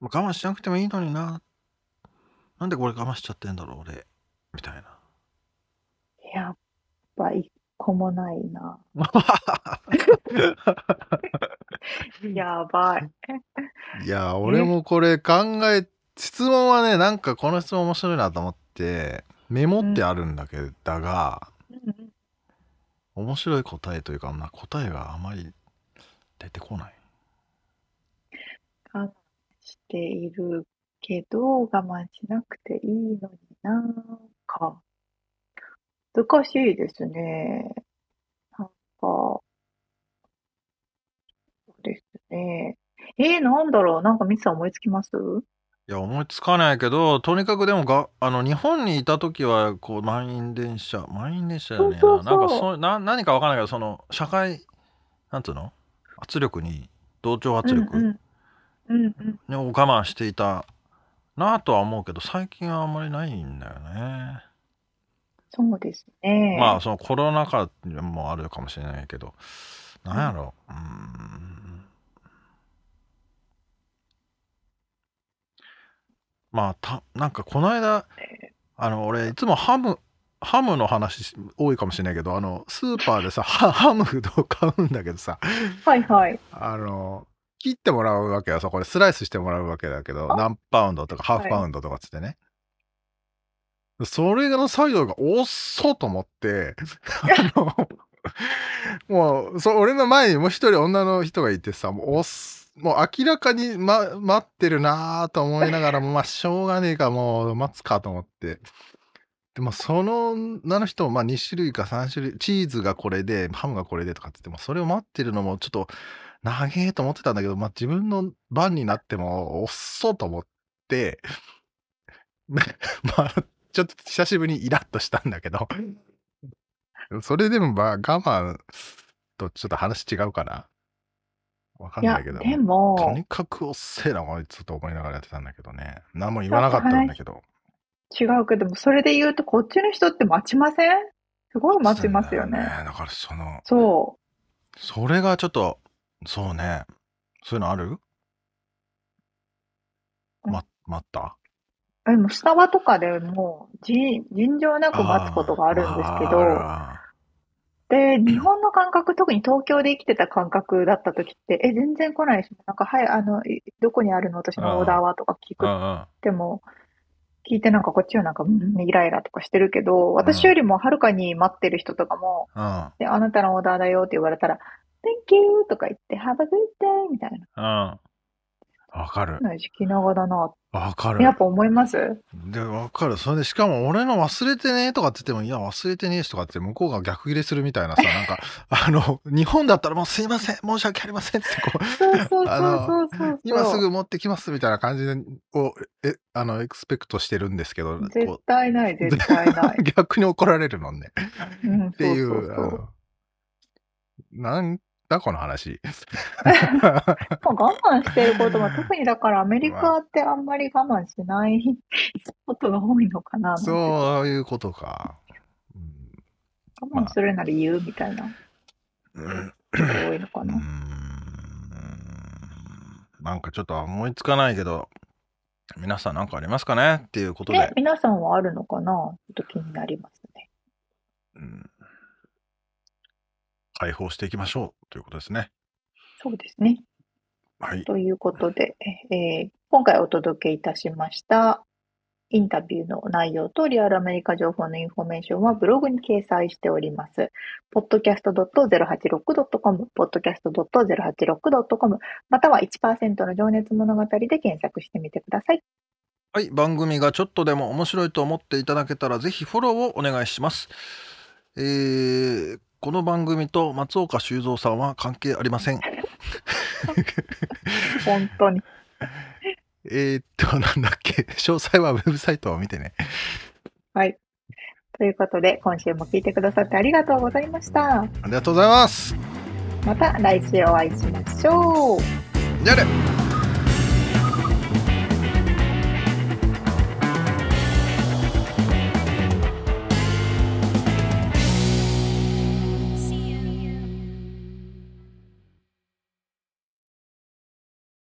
我慢しなくてもいいのにな。なんでこれ我慢しちゃってんだろう、俺。みたいな。やっぱ一個もないな。やばい。いや、俺もこれ考え、質問はね、なんかこの質問面白いなと思って、メモってあるんだけど、だが、面白い答えというか、まあ、答えがあまり出てこない。我慢しているけど、我慢しなくていいのになか。難しいですね。なんか、そうですね。えー、なんだろうなんかミツさん思いつきます？いや、思いつかないけど、とにかくでもが、あの、日本にいた時は、こう、満員電車、満員電車じゃねえな。そうそうそうなんかそう、な、何かわかんないけど、その、社会、なんつうの？圧力に、同調圧力うんうん。うんうん。に我慢していたなとは思うけど、最近はあんまりないんだよね。そうですね。まあ、そのコロナ禍もあるかもしれないけど、なんやろう。うーん。まあ、た、なんかこの間、あの、俺、いつもハム、ハムの話多いかもしれないけど、あの、スーパーでさ、ハムを買うんだけどさ、はいはい。あの、切ってもらうわけよ。そこでスライスしてもらうわけだけど、何パウンドとかハーフパウンドとかつってね。はい、それの作業が遅と思って、あの、もう、そ俺の前にもう一人女の人がいてさ、もうおす、もう明らかに、ま、待ってるなーと思いながらも、まあ、しょうがねえか、もう待つかと思って。でも、その女の人も、まあ、2種類か3種類、チーズがこれで、ハムがこれでとかって言っても、それを待ってるのもちょっと、長えと思ってたんだけど、まあ、自分の番になっても、遅と思って、まあ、ちょっと久しぶりにイラッとしたんだけど、それでもまあ我慢とちょっと話違うかな。わかんないけど。でも、とにかくおっせえな、こいつと思いながらやってたんだけどね。何も言わなかったんだけど。違うけども、それで言うと、こっちの人って待ちません？すごい待ちますよね。だだからその、そう。それがちょっと、そうね。そういうのある？ま、待った？でもスタバとかでも尋常なく待つことがあるんですけど、で、日本の感覚、特に東京で生きてた感覚だった時って、え、全然来ないし、なんか、はい、あの、どこにあるの？私のオーダーはとか聞くっても、聞いてなんかこっちはなんか、イライラとかしてるけど、私よりもはるかに待ってる人とかも、で、あなたのオーダーだよって言われたら、Thank you! とか言って、Have a good day! みたいな。わかる。長だな。わかる。やっぱ思います？で、わかる。それで、しかも俺の忘れてねとかって言っても、いや、忘れてねえしとかって向こうが逆切れするみたいなさ、なんか、あの、日本だったらもうすいません、申し訳ありませんってこう、あの、今すぐ持ってきますみたいな感じを、え、あの、エクスペクトしてるんですけど、絶対ない、絶対ない。逆に怒られるのね。うん、っていう、なんだこの話。我慢してることも、特にだからアメリカってあんまり我慢しないことが多いのかな。そういうことか。うん、我慢するなら言うみたいな。うん。多いのかな。うん。なんかちょっと思いつかないけど、皆さん何かありますかね？っていうことで。ね、皆さんはあるのかな？ちょっと気になりますね。うん。解放していきましょうということですね。そうですね。はい。ということで、えー、今回お届けいたしましたインタビューの内容とリアルアメリカ情報のインフォメーションはブログに掲載しております。podcast.086.com、podcast.086.com、または1%の情熱物語で検索してみてください。はい、番組がちょっとでも面白いと思っていただけたら、ぜひフォローをお願いします。えー、この番組と松岡修造さんは関係ありません。本当に。えっと、なんだっけ、詳細はウェブサイトを見てね。はい。ということで、今週も聞いてくださってありがとうございました。ありがとうございます。また来週お会いしましょう。じゃあね。